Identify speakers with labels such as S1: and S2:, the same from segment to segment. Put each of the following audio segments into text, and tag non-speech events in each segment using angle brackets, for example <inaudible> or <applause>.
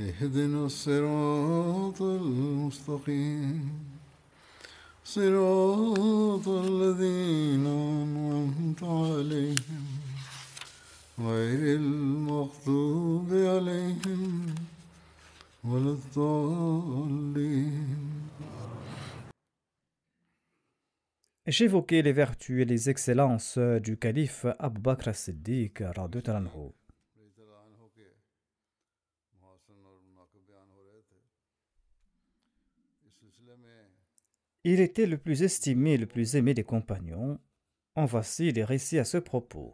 S1: اهدنا الصراط المستقيم صراط الذين أنعمت عليهم غير المغضوب عليهم ولا الضالين
S2: J'évoquais les vertus et les excellences du calife Abu Bakr as-Siddiq Il était le plus estimé le plus aimé des compagnons. En voici les récits à ce propos.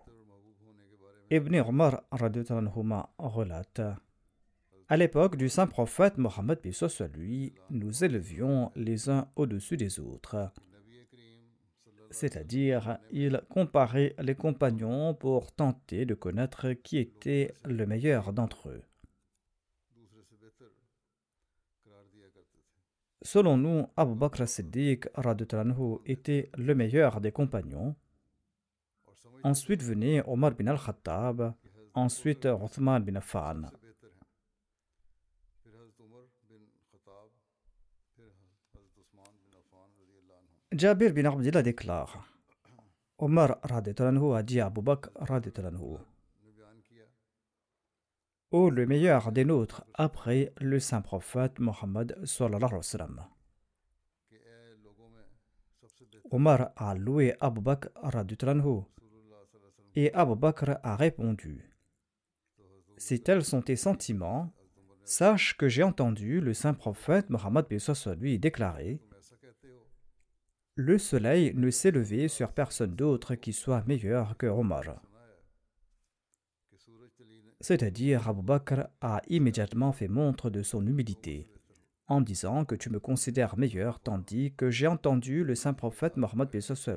S2: Ibn Umar relate À l'époque du saint prophète Mohammed soit lui, nous élevions les uns au-dessus des autres. C'est-à-dire, il comparait les compagnons pour tenter de connaître qui était le meilleur d'entre eux. Selon nous, Abu Bakr Siddiq était le meilleur des compagnons. Ensuite venait Omar bin al-Khattab, ensuite Uthman bin Affan. Jabir bin Abdullah déclare Omar a dit à Abu Bakr Ô le meilleur des nôtres après le saint prophète Mohammed. Omar a loué Abu Bakr et Abu Bakr a répondu Si tels sont tes sentiments, sache que j'ai entendu le saint prophète Mohammed lui déclarer Le soleil ne s'est levé sur personne d'autre qui soit meilleur que Omar. C'est-à-dire, Abu Bakr a immédiatement fait montre de son humilité, en disant que tu me considères meilleur, tandis que j'ai entendu le saint prophète Mohammed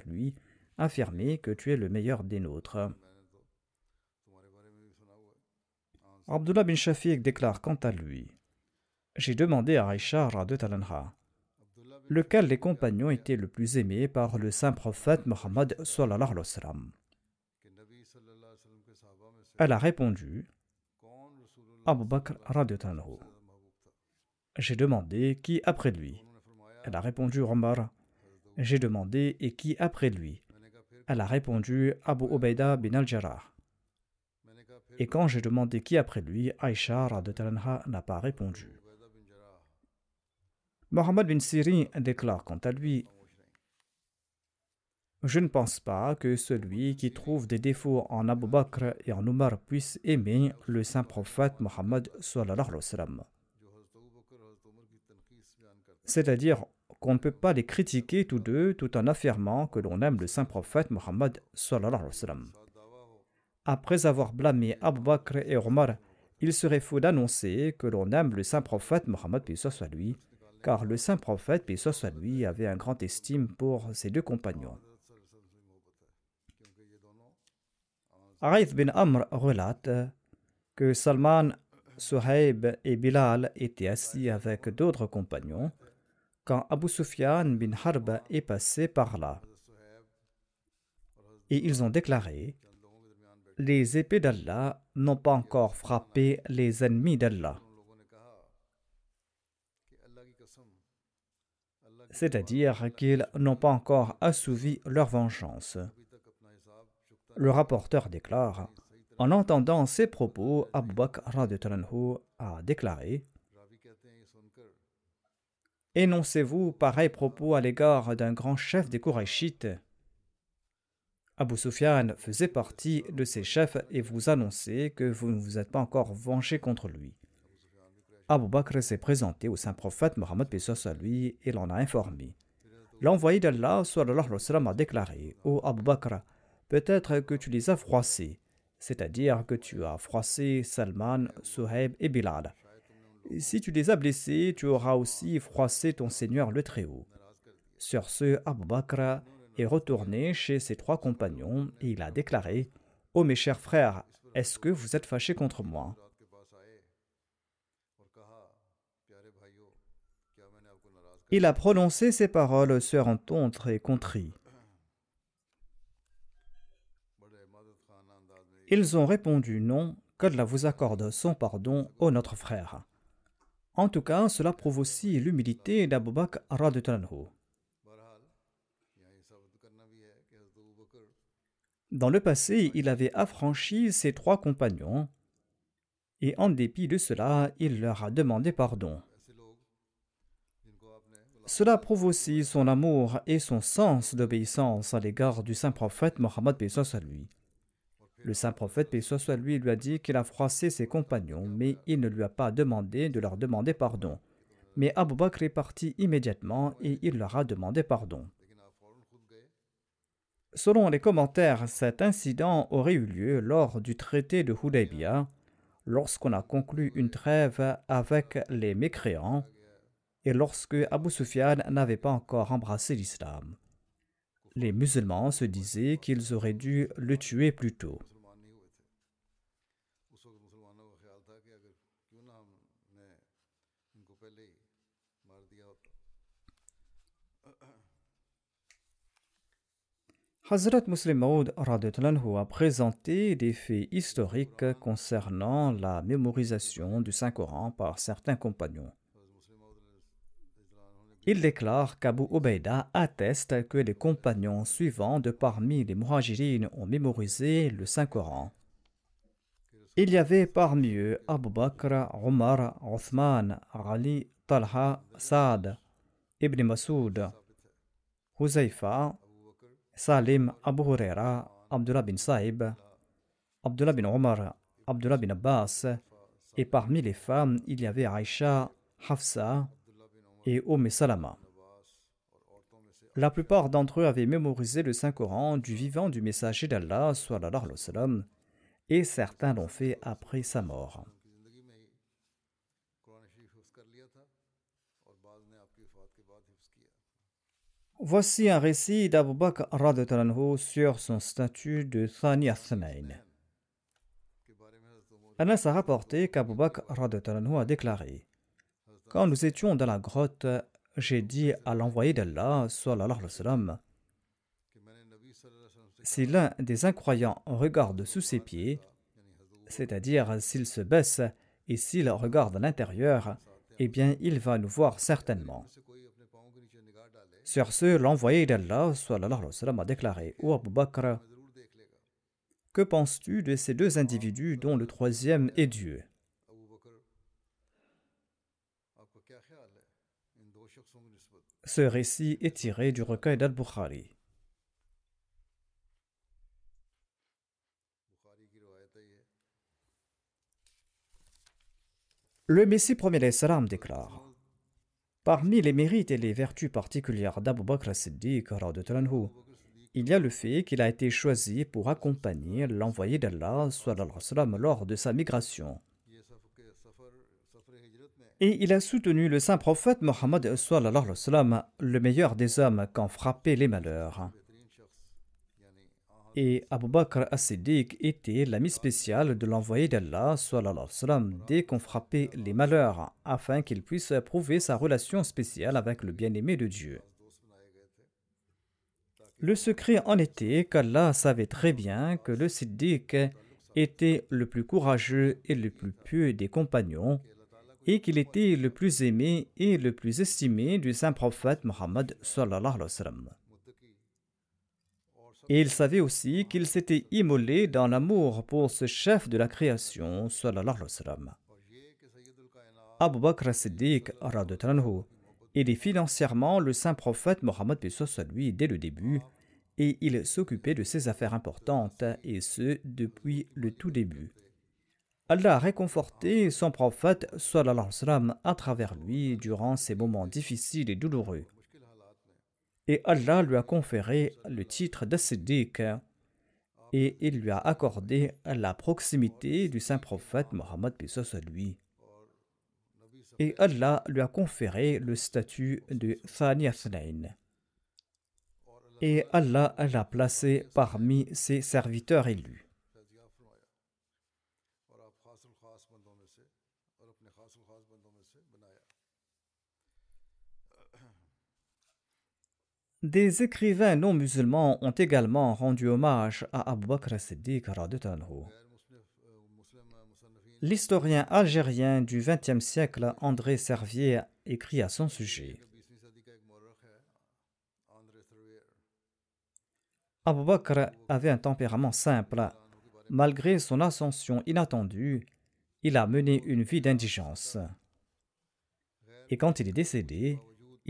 S2: lui affirmer que tu es le meilleur des nôtres. Abdullah bin Shafiq déclare quant à lui J'ai demandé à Aïcha Talanha lequel des compagnons était le plus aimé par le saint prophète Mohammed sallallahu. Elle a répondu Abu Bakr J'ai demandé qui après lui. Elle a répondu Omar. J'ai demandé et qui après lui? Elle a répondu Abu Ubaida bin al-Jarrah. Et quand j'ai demandé qui après lui, Aïcha n'a pas répondu. Mohammed bin Sirin déclare quant à lui je ne pense pas que celui qui trouve des défauts en Abu Bakr et en Umar puisse aimer le saint prophète Mohammed C'est-à-dire qu'on ne peut pas les critiquer tous deux tout en affirmant que l'on aime le saint prophète Mohammed Après avoir blâmé Abu Bakr et Omar, il serait faux d'annoncer que l'on aime le saint prophète Mohammed lui, car le saint prophète avait un grand estime pour ses deux compagnons. Aïth bin Amr relate que Salman, Suhaib et Bilal étaient assis avec d'autres compagnons quand Abu Sufyan bin Harb est passé par là. Et ils ont déclaré Les épées d'Allah n'ont pas encore frappé les ennemis d'Allah. C'est-à-dire qu'ils n'ont pas encore assouvi leur vengeance. Le rapporteur déclare En entendant ces propos, Abu Bakr a déclaré énoncez-vous pareil propos à l'égard d'un grand chef des Korachites Abu Sufyan faisait partie de ces chefs et vous annoncez que vous ne vous êtes pas encore vengé contre lui. Abu Bakr s'est présenté au saint prophète Mohammed à lui et l'en a informé. L'envoyé d'Allah a déclaré Ô Abu Bakr, peut-être que tu les as froissés, c'est-à-dire que tu as froissé Salman, Suhaib et Bilal. Si tu les as blessés, tu auras aussi froissé ton Seigneur le Très-Haut. Sur ce, Abu Bakr est retourné chez ses trois compagnons et il a déclaré Ô mes chers frères, est-ce que vous êtes fâchés contre moi? Il a prononcé ces paroles sur un ton très contrit. Ils ont répondu non, qu'Allah vous accorde son pardon, ô notre frère. En tout cas, cela prouve aussi l'humilité d'Abu Bakr Dans le passé, il avait affranchi ses trois compagnons, et en dépit de cela, il leur a demandé pardon. Cela prouve aussi son amour et son sens d'obéissance à l'égard du saint prophète Mohammed à lui. Le saint prophète à lui lui a dit qu'il a froissé ses compagnons, mais il ne lui a pas demandé de leur demander pardon. Mais Abu Bakr est parti immédiatement et il leur a demandé pardon. Selon les commentaires, cet incident aurait eu lieu lors du traité de Hudaybiyah, lorsqu'on a conclu une trêve avec les mécréants et lorsque Abu Sufyan n'avait pas encore embrassé l'islam. Les musulmans se disaient qu'ils auraient dû le tuer plus tôt. Hazrat Muslim Maud a présenté des faits historiques concernant la mémorisation du Saint-Coran par certains compagnons. Il déclare qu'Abu Ubaida atteste que les compagnons suivants de parmi les muhajirines ont mémorisé le Saint-Coran. Il y avait parmi eux Abu Bakr, Omar, Othman, Ali, Talha, Saad, Ibn Masoud, Huzaifa, Salim, Abu Huraira, Abdullah bin Saïb, Abdullah bin Omar, Abdullah bin Abbas, et parmi les femmes, il y avait Aïcha, Hafsa et Umm Salama. La plupart d'entre eux avaient mémorisé le Saint-Coran du vivant du messager d'Allah, et certains l'ont fait après sa mort. Voici un récit d'Abu Bakr sur son statut de Thani. Anas a rapporté qu'Abu Bakr a déclaré Quand nous étions dans la grotte, j'ai dit à l'envoyé d'Allah, si l'un des incroyants regarde sous ses pieds, c'est-à-dire s'il se baisse et s'il regarde à l'intérieur, eh bien il va nous voir certainement. Sur ce, l'envoyé d'Allah a déclaré Ô Abu Bakr, que penses-tu de ces deux individus dont le troisième est Dieu? Ce récit est tiré du recueil d'Al-Bukhari. Le Messie premier salam déclare Parmi les mérites et les vertus particulières d'Abu Bakr Siddiq, il y a le fait qu'il a été choisi pour accompagner l'envoyé d'Allah lors de sa migration. Et il a soutenu le saint prophète Mohammed, le meilleur des hommes quand frappaient les malheurs et Abu Bakr as-Siddiq était l'ami spécial de l'envoyé d'Allah dès qu'on frappait les malheurs, afin qu'il puisse prouver sa relation spéciale avec le bien-aimé de Dieu. Le secret en était qu'Allah savait très bien que le Siddiq était le plus courageux et le plus pieux des compagnons, et qu'il était le plus aimé et le plus estimé du saint prophète Mohammed. Et il savait aussi qu'il s'était immolé dans l'amour pour ce chef de la création. Abu Bakr Siddiq aidait financièrement le saint prophète Mohammed lui dès le début et il s'occupait de ses affaires importantes et ce depuis le tout début. Allah a réconforté son prophète à travers lui durant ces moments difficiles et douloureux. Et Allah lui a conféré le titre de Siddiq et il lui a accordé la proximité du saint prophète Mohammed lui. Et Allah lui a conféré le statut de Thani Et Allah l'a placé parmi ses serviteurs élus. Des écrivains non musulmans ont également rendu hommage à Abu Bakr Siddiq L'historien algérien du XXe siècle André Servier écrit à son sujet. Abu Bakr avait un tempérament simple. Malgré son ascension inattendue, il a mené une vie d'indigence. Et quand il est décédé,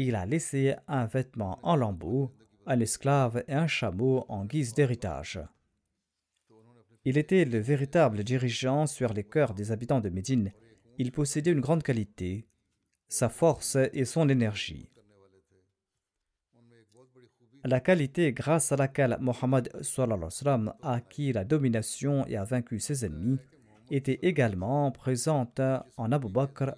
S2: il a laissé un vêtement en lambeaux, un esclave et un chameau en guise d'héritage. Il était le véritable dirigeant sur les cœurs des habitants de Médine. Il possédait une grande qualité, sa force et son énergie. La qualité grâce à laquelle Mohammed a acquis la domination et a vaincu ses ennemis était également présente en Abu Bakr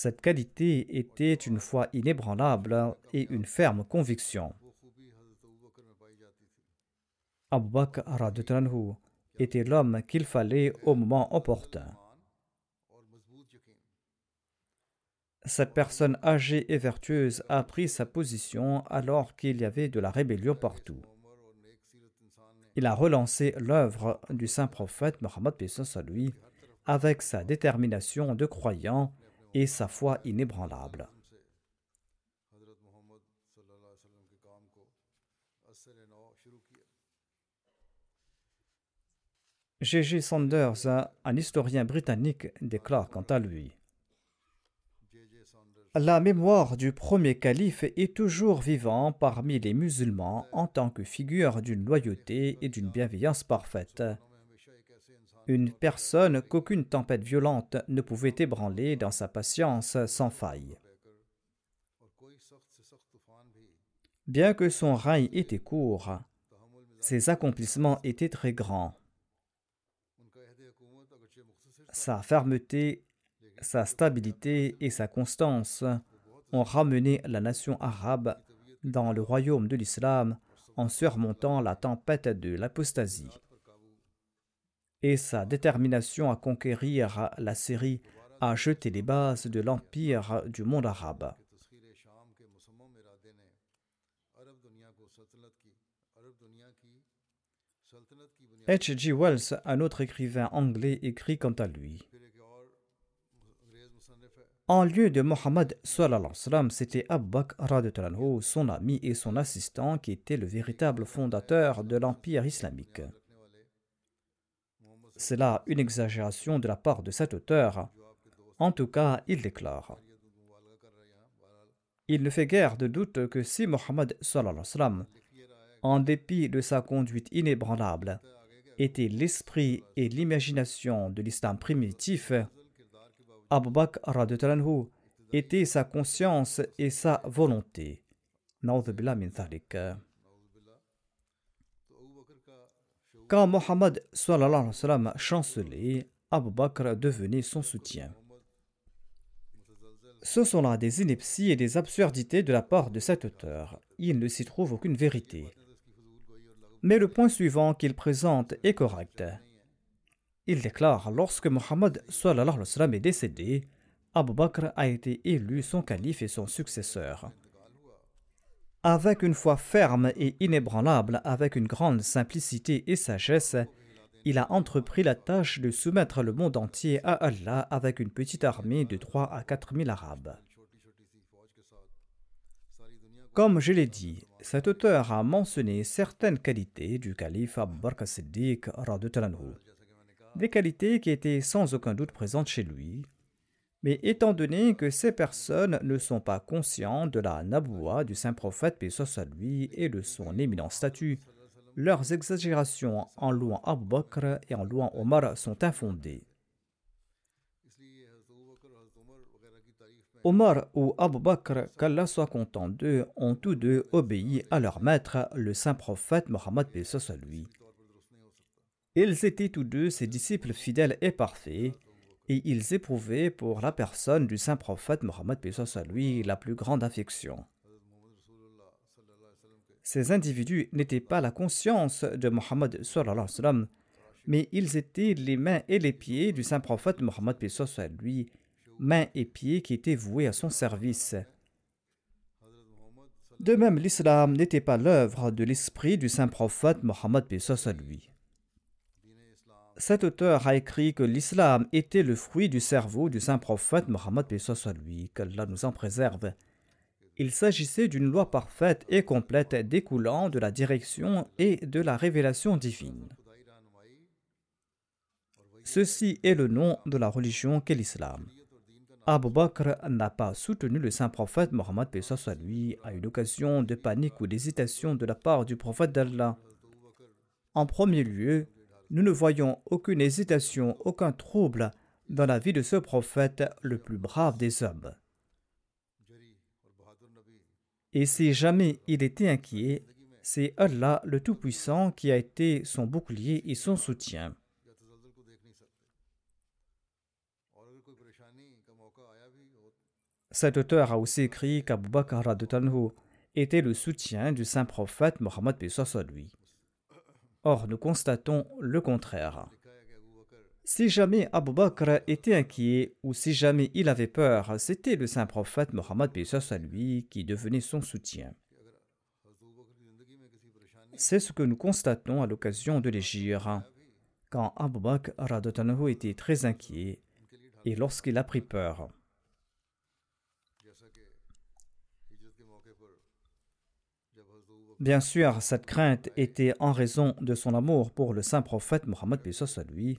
S2: cette qualité était une foi inébranlable et une ferme conviction. Abu Bakr était l'homme qu'il fallait au moment opportun. Cette personne âgée et vertueuse a pris sa position alors qu'il y avait de la rébellion partout. Il a relancé l'œuvre du saint prophète Mohammed lui avec sa détermination de croyant et sa foi inébranlable. G.G. Sanders, un historien britannique, déclare quant à lui La mémoire du premier calife est toujours vivante parmi les musulmans en tant que figure d'une loyauté et d'une bienveillance parfaite une personne qu'aucune tempête violente ne pouvait ébranler dans sa patience sans faille. Bien que son règne était court, ses accomplissements étaient très grands. Sa fermeté, sa stabilité et sa constance ont ramené la nation arabe dans le royaume de l'islam en surmontant la tempête de l'apostasie et sa détermination à conquérir la Syrie a jeté les bases de l'empire du monde arabe. H.G. Wells, un autre écrivain anglais, écrit quant à lui. En lieu de Mohammed, c'était Abu Bakr, son ami et son assistant, qui était le véritable fondateur de l'empire islamique. C'est là une exagération de la part de cet auteur. En tout cas, il déclare Il ne fait guère de doute que si Mohammed, en dépit de sa conduite inébranlable, était l'esprit et l'imagination de l'islam primitif, Abu Bakr était sa conscience et sa volonté. Quand Mohammed chancelait, Abu Bakr devenait son soutien. Ce sont là des inepties et des absurdités de la part de cet auteur. Il ne s'y trouve aucune vérité. Mais le point suivant qu'il présente est correct. Il déclare lorsque Mohammed est décédé, Abu Bakr a été élu son calife et son successeur. Avec une foi ferme et inébranlable, avec une grande simplicité et sagesse, il a entrepris la tâche de soumettre le monde entier à Allah avec une petite armée de 3 à 4 000 Arabes. Comme je l'ai dit, cet auteur a mentionné certaines qualités du calife Abu Bakr Siddiq des qualités qui étaient sans aucun doute présentes chez lui, Mais étant donné que ces personnes ne sont pas conscientes de la naboua du saint prophète, paix et de son éminent statut, leurs exagérations en louant Abu Bakr et en louant Omar sont infondées. Omar ou Abu Bakr, qu'Allah soit content d'eux, ont tous deux obéi à leur maître, le saint prophète Mohammed lui. Ils étaient tous deux ses disciples fidèles et parfaits, et ils éprouvaient pour la personne du saint prophète Mohammed soit lui la plus grande affection. Ces individus n'étaient pas la conscience de Mohammed mais ils étaient les mains et les pieds du saint prophète Mohammed lui, mains et pieds qui étaient voués à son service. De même, l'islam n'était pas l'œuvre de l'esprit du saint prophète Mohammed lui. Cet auteur a écrit que l'islam était le fruit du cerveau du saint prophète Mohammed lui, qu'Allah nous en préserve. Il s'agissait d'une loi parfaite et complète découlant de la direction et de la révélation divine. Ceci est le nom de la religion qu'est l'islam. Abu Bakr n'a pas soutenu le saint prophète Mohammed soit lui à une occasion de panique ou d'hésitation de la part du prophète d'Allah. En premier lieu, nous ne voyons aucune hésitation, aucun trouble dans la vie de ce prophète le plus brave des hommes. Et si jamais il était inquiet, c'est Allah le Tout-Puissant qui a été son bouclier et son soutien. Cet auteur a aussi écrit qu'Abu Bakr était le soutien du saint prophète Mohammed lui. Or, nous constatons le contraire. Si jamais Abu Bakr était inquiet ou si jamais il avait peur, c'était le saint prophète Mohammed à lui qui devenait son soutien. C'est ce que nous constatons à l'occasion de l'Égypte, quand Abu Bakr était très inquiet et lorsqu'il a pris peur. Bien sûr, cette crainte était en raison de son amour pour le saint prophète Mohammed lui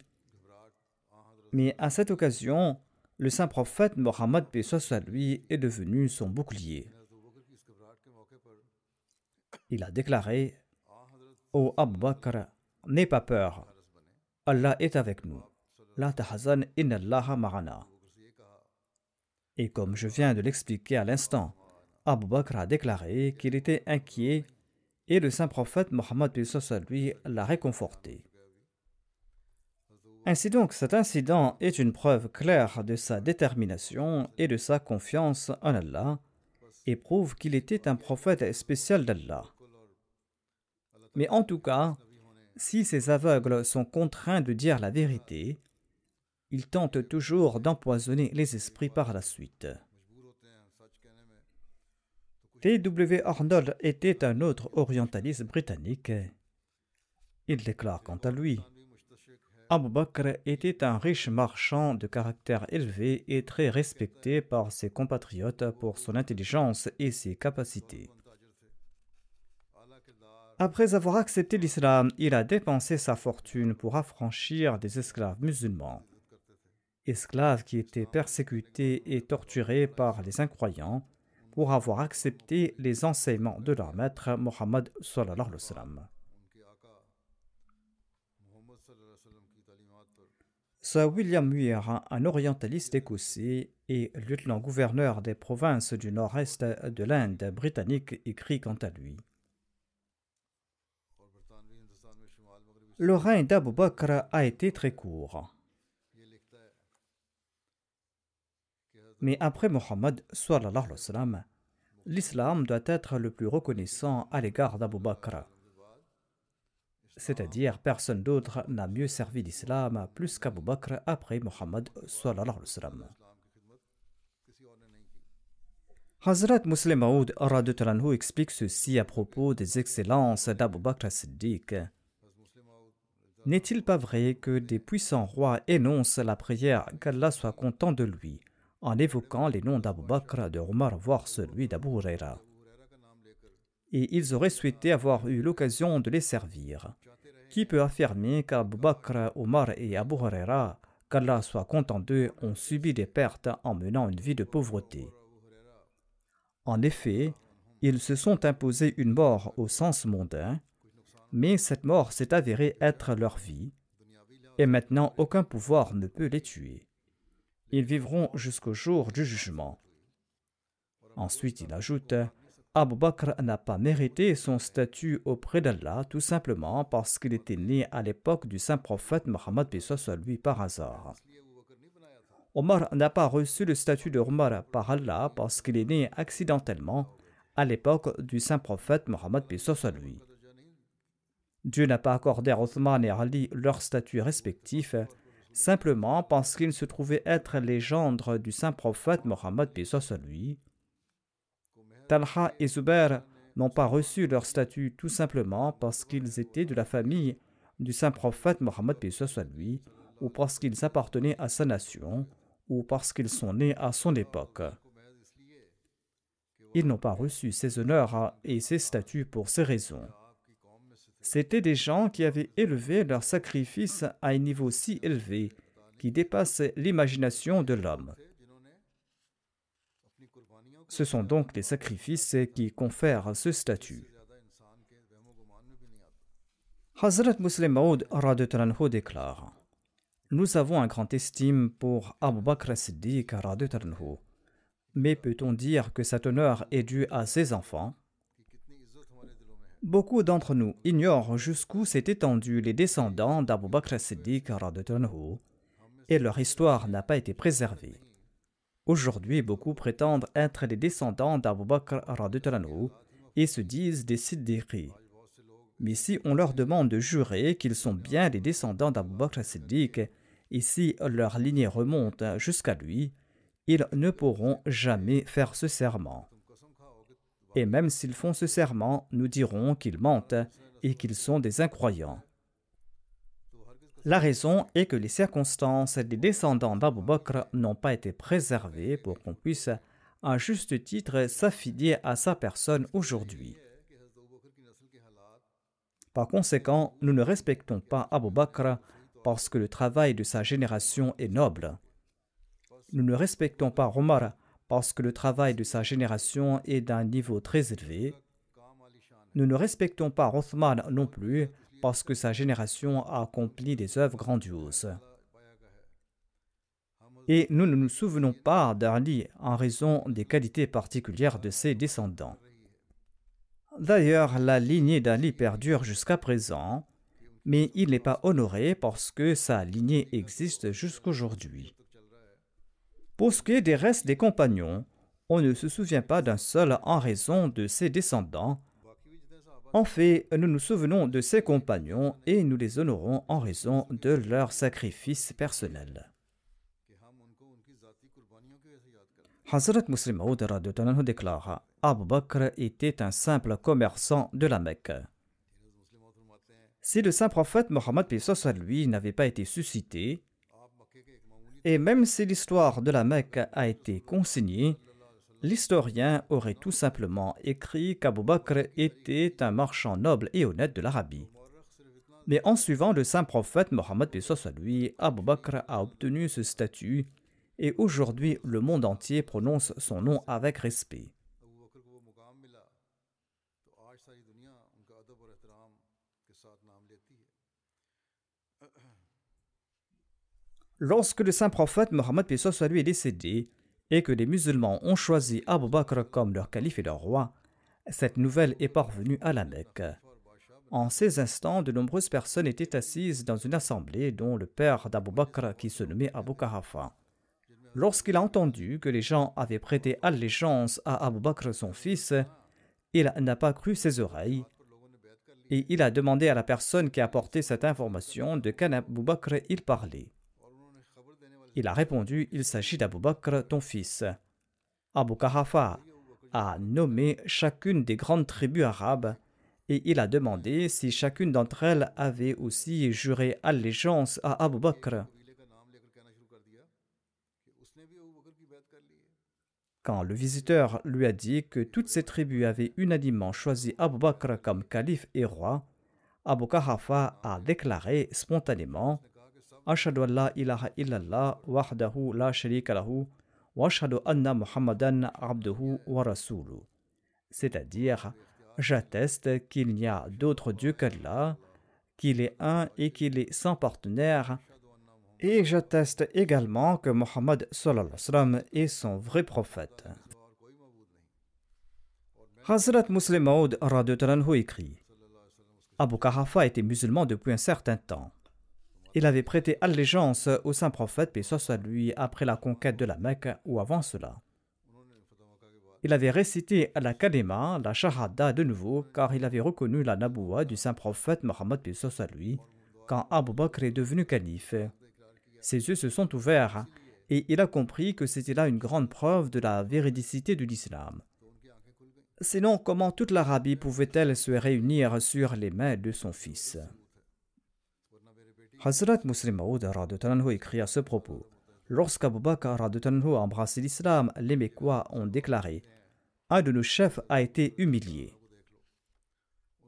S2: mais à cette occasion, le saint prophète Mohammed lui est devenu son bouclier. Il a déclaré Ô oh Abu Bakr, n'aie pas peur. Allah est avec nous. La ma'ana. Et comme je viens de l'expliquer à l'instant, Abu Bakr a déclaré qu'il était inquiet et le saint prophète Mohammed lui l'a réconforté. Ainsi donc, cet incident est une preuve claire de sa détermination et de sa confiance en Allah et prouve qu'il était un prophète spécial d'Allah. Mais en tout cas, si ces aveugles sont contraints de dire la vérité, ils tentent toujours d'empoisonner les esprits par la suite. T.W. Arnold était un autre orientaliste britannique. Il déclare quant à lui Abu Bakr était un riche marchand de caractère élevé et très respecté par ses compatriotes pour son intelligence et ses capacités. Après avoir accepté l'islam, il a dépensé sa fortune pour affranchir des esclaves musulmans, esclaves qui étaient persécutés et torturés par les incroyants pour avoir accepté les enseignements de leur maître Mohammed. Sir William Muir, un orientaliste écossais et lieutenant-gouverneur des provinces du nord-est de l'Inde britannique, écrit quant à lui. Le règne d'Abu Bakr a été très court. Mais après Mohammed, l'islam doit être le plus reconnaissant à l'égard d'Abu Bakr. C'est-à-dire personne d'autre n'a mieux servi l'islam plus qu'Abu Bakr après Muhammad Hazrat Muslim Maud explique ceci à propos des excellences d'Abu Bakr Siddiq. N'est-il pas vrai que des puissants rois énoncent la prière qu'Allah soit content de lui? En évoquant les noms d'Abu Bakr, de Omar, voire celui d'Abu Huraira Et ils auraient souhaité avoir eu l'occasion de les servir. Qui peut affirmer qu'Abu Bakr, Omar et Abu Huraira, qu'Allah soit content d'eux, ont subi des pertes en menant une vie de pauvreté? En effet, ils se sont imposés une mort au sens mondain, mais cette mort s'est avérée être leur vie, et maintenant aucun pouvoir ne peut les tuer. Ils vivront jusqu'au jour du jugement. Ensuite, il ajoute Abu Bakr n'a pas mérité son statut auprès d'Allah tout simplement parce qu'il était né à l'époque du saint prophète Mohammed soit lui par hasard. Omar n'a pas reçu le statut de Omar par Allah parce qu'il est né accidentellement à l'époque du saint prophète Mohammed soit lui. Dieu n'a pas accordé à Othman et Ali leur statut respectif simplement parce qu'ils se trouvaient être les gendres du saint prophète Mohammed lui Talha et Zubair n'ont pas reçu leur statut tout simplement parce qu'ils étaient de la famille du saint prophète Mohammed lui, ou parce qu'ils appartenaient à sa nation, ou parce qu'ils sont nés à son époque. Ils n'ont pas reçu ces honneurs et ces statuts pour ces raisons. C'étaient des gens qui avaient élevé leur sacrifice à un niveau si élevé qui dépasse l'imagination de l'homme. Ce sont donc les sacrifices qui confèrent ce statut. Hazrat Muslim Maud déclare Nous avons un grand estime pour Abu Bakr Siddiq, mais peut-on dire que cet honneur est dû à ses enfants? Beaucoup d'entre nous ignorent jusqu'où s'est étendu les descendants d'Abu Bakr Siddiq et leur histoire n'a pas été préservée. Aujourd'hui, beaucoup prétendent être les descendants d'Abu Bakr et se disent des Siddiqis. Mais si on leur demande de jurer qu'ils sont bien les descendants d'Abu Bakr Siddiq, et si leur lignée remonte jusqu'à lui, ils ne pourront jamais faire ce serment. Et même s'ils font ce serment, nous dirons qu'ils mentent et qu'ils sont des incroyants. La raison est que les circonstances des descendants d'Abu Bakr n'ont pas été préservées pour qu'on puisse, à juste titre, s'affilier à sa personne aujourd'hui. Par conséquent, nous ne respectons pas Abu Bakr parce que le travail de sa génération est noble. Nous ne respectons pas Omar parce que le travail de sa génération est d'un niveau très élevé. Nous ne respectons pas Othman non plus parce que sa génération a accompli des œuvres grandioses. Et nous ne nous souvenons pas d'Ali en raison des qualités particulières de ses descendants. D'ailleurs, la lignée d'Ali perdure jusqu'à présent, mais il n'est pas honoré parce que sa lignée existe jusqu'aujourd'hui. Pour ce qui est des restes des compagnons, on ne se souvient pas d'un seul en raison de ses descendants, en fait, nous nous souvenons de ses compagnons et nous les honorons en raison de leur sacrifice personnel. Hazrat Muslim Maud déclare Abu Bakr était un simple commerçant de la Mecque. Si le saint prophète Mohammed lui n'avait pas été suscité, et même si l'histoire de la Mecque a été consignée, l'historien aurait tout simplement écrit qu'Abu Bakr était un marchand noble et honnête de l'Arabie. Mais en suivant le saint prophète Mohammed lui, Abu Bakr a obtenu ce statut et aujourd'hui le monde entier prononce son nom avec respect. Lorsque le saint prophète Mohammed lui est décédé, et que les musulmans ont choisi Abu Bakr comme leur calife et leur roi, cette nouvelle est parvenue à la Mecque. En ces instants, de nombreuses personnes étaient assises dans une assemblée, dont le père d'Abu Bakr qui se nommait Abu Kahafa. Lorsqu'il a entendu que les gens avaient prêté allégeance à Abu Bakr son fils, il n'a pas cru ses oreilles et il a demandé à la personne qui a apporté cette information de quel Abu Bakr il parlait. Il a répondu Il s'agit d'Abu Bakr, ton fils. Abu Kahafa a nommé chacune des grandes tribus arabes et il a demandé si chacune d'entre elles avait aussi juré allégeance à Abu Bakr. Quand le visiteur lui a dit que toutes ces tribus avaient unanimement choisi Abu Bakr comme calife et roi, Abu Kahafa a déclaré spontanément C'est-à-dire, j'atteste qu'il n'y a d'autre Dieu qu'Allah, qu'il est un et qu'il est sans partenaire, et j'atteste également que Mohammed est son vrai prophète. Hazrat Muslim Maud écrit Abu Kahafa était musulman depuis un certain temps. Il avait prêté allégeance au saint prophète, paix soit lui, après la conquête de la Mecque ou avant cela. Il avait récité à la Kalima, la Shahada de nouveau, car il avait reconnu la Naboua du saint prophète Mohammed, paix soit lui, quand Abu Bakr est devenu calife. Ses yeux se sont ouverts et il a compris que c'était là une grande preuve de la véridicité de l'islam. Sinon, comment toute l'Arabie pouvait-elle se réunir sur les mains de son fils? Hazrat Muslim Maud écrit à ce propos Lorsqu'Abu Bakr a embrassé l'islam, les Mécois ont déclaré Un de nos chefs a été humilié.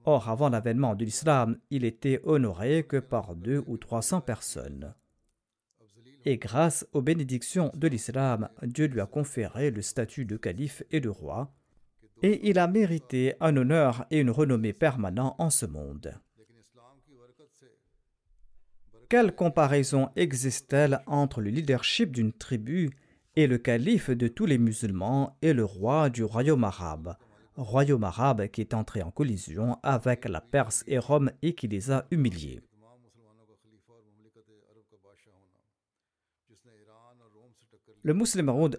S2: Or, avant l'avènement de l'islam, il était honoré que par deux ou trois cents personnes. Et grâce aux bénédictions de l'islam, Dieu lui a conféré le statut de calife et de roi, et il a mérité un honneur et une renommée permanents en ce monde. Quelle comparaison existe-t-elle entre le leadership d'une tribu et le calife de tous les musulmans et le roi du royaume arabe, royaume arabe qui est entré en collision avec la Perse et Rome et qui les a humiliés Le musulman Maud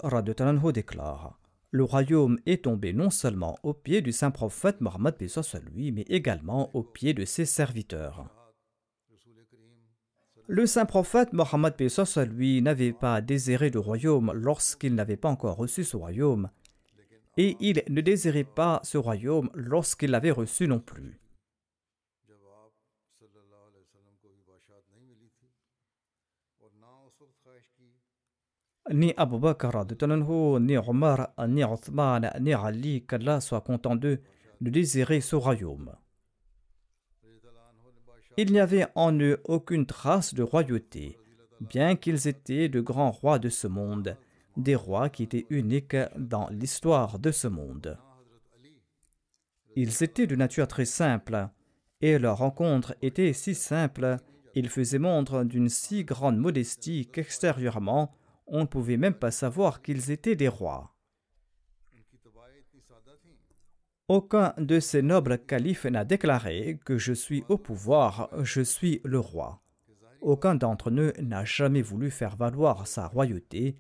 S2: déclare le royaume est tombé non seulement aux pieds du saint prophète Mohammed lui, mais également aux pieds de ses serviteurs. Le saint prophète Mohammed lui n'avait pas désiré le royaume lorsqu'il n'avait pas encore reçu ce royaume, et il ne désirait pas ce royaume lorsqu'il l'avait reçu non plus. Ni Abu Bakr, ni Omar, ni Othman, ni Ali, qu'Allah soit content d'eux, ne désiraient ce royaume. Il n'y avait en eux aucune trace de royauté, bien qu'ils étaient de grands rois de ce monde, des rois qui étaient uniques dans l'histoire de ce monde. Ils étaient de nature très simple, et leur rencontre était si simple, ils faisaient montre d'une si grande modestie qu'extérieurement, on ne pouvait même pas savoir qu'ils étaient des rois. Aucun de ces nobles califes n'a déclaré que je suis au pouvoir, je suis le roi. Aucun d'entre eux n'a jamais voulu faire valoir sa royauté,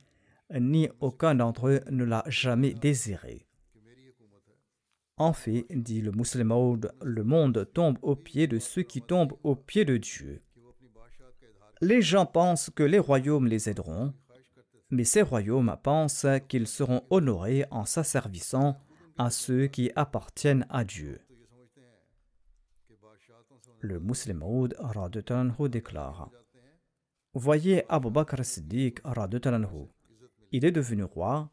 S2: ni aucun d'entre eux ne l'a jamais désiré. En fait, dit le musulman, le monde tombe aux pieds de ceux qui tombent aux pieds de Dieu. Les gens pensent que les royaumes les aideront, mais ces royaumes pensent qu'ils seront honorés en s'asservissant à ceux qui appartiennent à Dieu. Le musulman déclare Voyez Abu Bakr Siddiq il est devenu roi,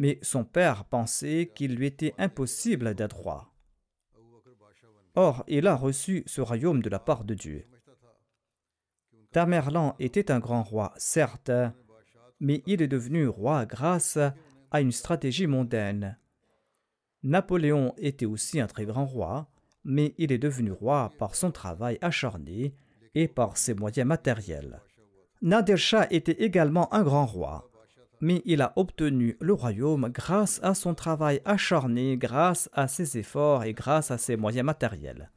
S2: mais son père pensait qu'il lui était impossible d'être roi. Or, il a reçu ce royaume de la part de Dieu. Tamerlan était un grand roi, certes, mais il est devenu roi grâce à une stratégie mondaine. Napoléon était aussi un très grand roi, mais il est devenu roi par son travail acharné et par ses moyens matériels. Nadir Shah était également un grand roi, mais il a obtenu le royaume grâce à son travail acharné, grâce à ses efforts et grâce à ses moyens matériels.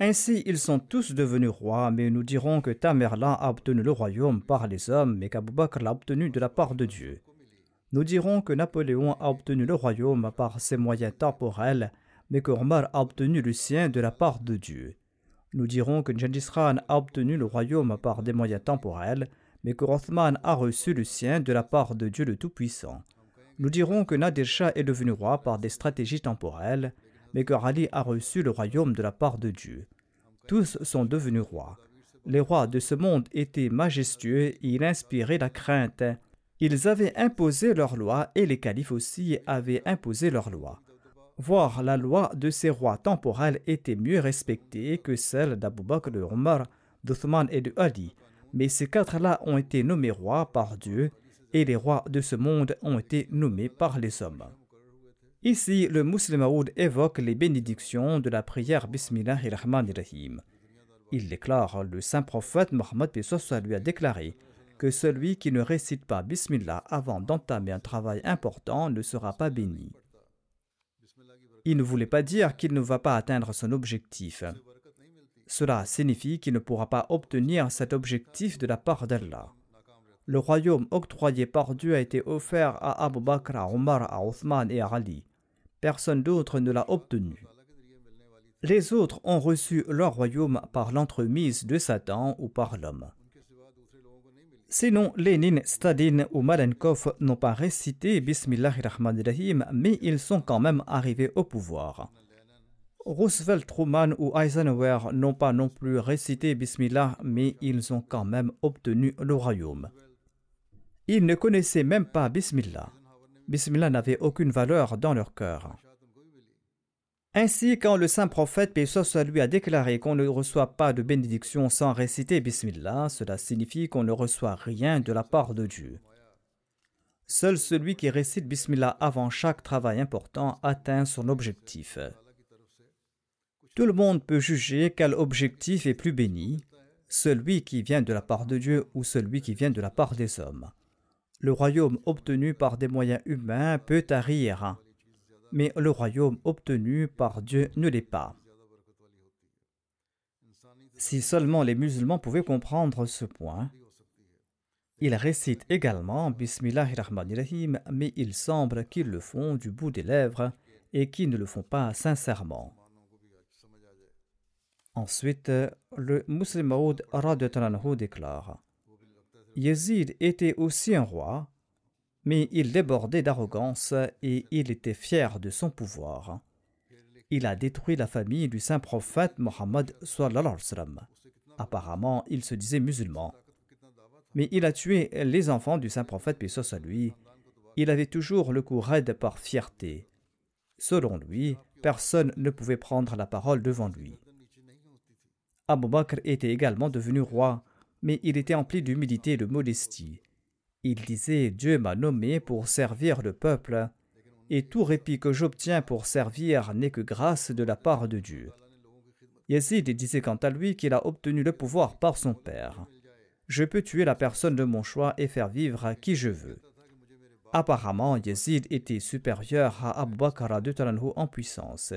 S2: Ainsi, ils sont tous devenus rois, mais nous dirons que Tamerlan a obtenu le royaume par les hommes, mais qu'Abou Bakr l'a obtenu de la part de Dieu. Nous dirons que Napoléon a obtenu le royaume par ses moyens temporels, mais que Omar a obtenu le sien de la part de Dieu. Nous dirons que Genghis a obtenu le royaume par des moyens temporels, mais que Rothman a reçu le sien de la part de Dieu le Tout-Puissant. Nous dirons que Nadir est devenu roi par des stratégies temporelles, mais que Ali a reçu le royaume de la part de Dieu. Tous sont devenus rois. Les rois de ce monde étaient majestueux et ils inspiraient la crainte. Ils avaient imposé leurs lois et les califes aussi avaient imposé leurs lois. Voir la loi de ces rois temporels était mieux respectée que celle d'Abou Bakr, de Omar, d'Othman et de Ali. Mais ces quatre-là ont été nommés rois par Dieu et les rois de ce monde ont été nommés par les hommes. Ici, le musulman évoque les bénédictions de la prière Bismillahirrahmanirrahim. Il déclare le saint prophète Mohammed lui a déclaré que celui qui ne récite pas Bismillah avant d'entamer un travail important ne sera pas béni. Il ne voulait pas dire qu'il ne va pas atteindre son objectif. Cela signifie qu'il ne pourra pas obtenir cet objectif de la part d'Allah. Le royaume octroyé par Dieu a été offert à Abu Bakr, à Omar, à Othman et à Ali. Personne d'autre ne l'a obtenu. Les autres ont reçu leur royaume par l'entremise de Satan ou par l'homme. Sinon, Lénine, Staline ou Malenkov n'ont pas récité Bismillahirrahmanirrahim, mais ils sont quand même arrivés au pouvoir. Roosevelt, Truman ou Eisenhower n'ont pas non plus récité Bismillah, mais ils ont quand même obtenu le royaume. Ils ne connaissaient même pas Bismillah. Bismillah n'avait aucune valeur dans leur cœur. Ainsi, quand le saint prophète Pessoa lui a déclaré qu'on ne reçoit pas de bénédiction sans réciter Bismillah, cela signifie qu'on ne reçoit rien de la part de Dieu. Seul celui qui récite Bismillah avant chaque travail important atteint son objectif. Tout le monde peut juger quel objectif est plus béni, celui qui vient de la part de Dieu ou celui qui vient de la part des hommes. Le royaume obtenu par des moyens humains peut arrière, mais le royaume obtenu par Dieu ne l'est pas. Si seulement les musulmans pouvaient comprendre ce point, ils récitent également Bismillahirrahmanirrahim, mais il semble qu'ils le font du bout des lèvres et qu'ils ne le font pas sincèrement. Ensuite, le musulman déclare Yazid était aussi un roi, mais il débordait d'arrogance et il était fier de son pouvoir. Il a détruit la famille du saint prophète Mohammed. Apparemment, il se disait musulman. Mais il a tué les enfants du saint prophète, puis à lui. Il avait toujours le cou raide par fierté. Selon lui, personne ne pouvait prendre la parole devant lui. Abu Bakr était également devenu roi, mais il était empli d'humilité et de modestie. Il disait Dieu m'a nommé pour servir le peuple, et tout répit que j'obtiens pour servir n'est que grâce de la part de Dieu. Yazid disait quant à lui qu'il a obtenu le pouvoir par son père. Je peux tuer la personne de mon choix et faire vivre qui je veux. Apparemment, Yazid était supérieur à Abu Bakr de en puissance.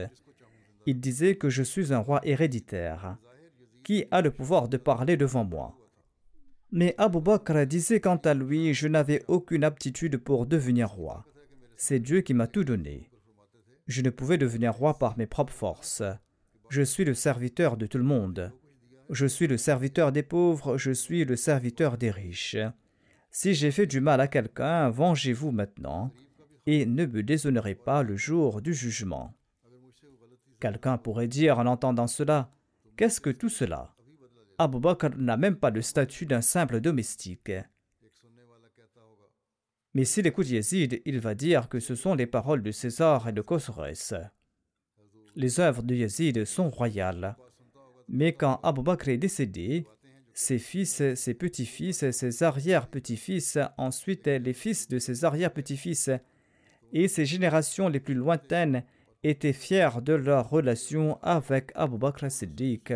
S2: Il disait que je suis un roi héréditaire qui a le pouvoir de parler devant moi? Mais Abu Bakr disait quant à lui, je n'avais aucune aptitude pour devenir roi. C'est Dieu qui m'a tout donné. Je ne pouvais devenir roi par mes propres forces. Je suis le serviteur de tout le monde. Je suis le serviteur des pauvres, je suis le serviteur des riches. Si j'ai fait du mal à quelqu'un, vengez-vous maintenant, et ne me déshonorez pas le jour du jugement. Quelqu'un pourrait dire en entendant cela, Qu'est-ce que tout cela? Abu Bakr n'a même pas le statut d'un simple domestique. Mais s'il écoute Yazid, il va dire que ce sont les paroles de César et de Khosroès. Les œuvres de Yazid sont royales. Mais quand Abu Bakr est décédé, ses fils, ses petits-fils, ses arrière-petits-fils, ensuite les fils de ses arrière-petits-fils et ses générations les plus lointaines étaient fiers de leur relation avec Abu Bakr Siddiq.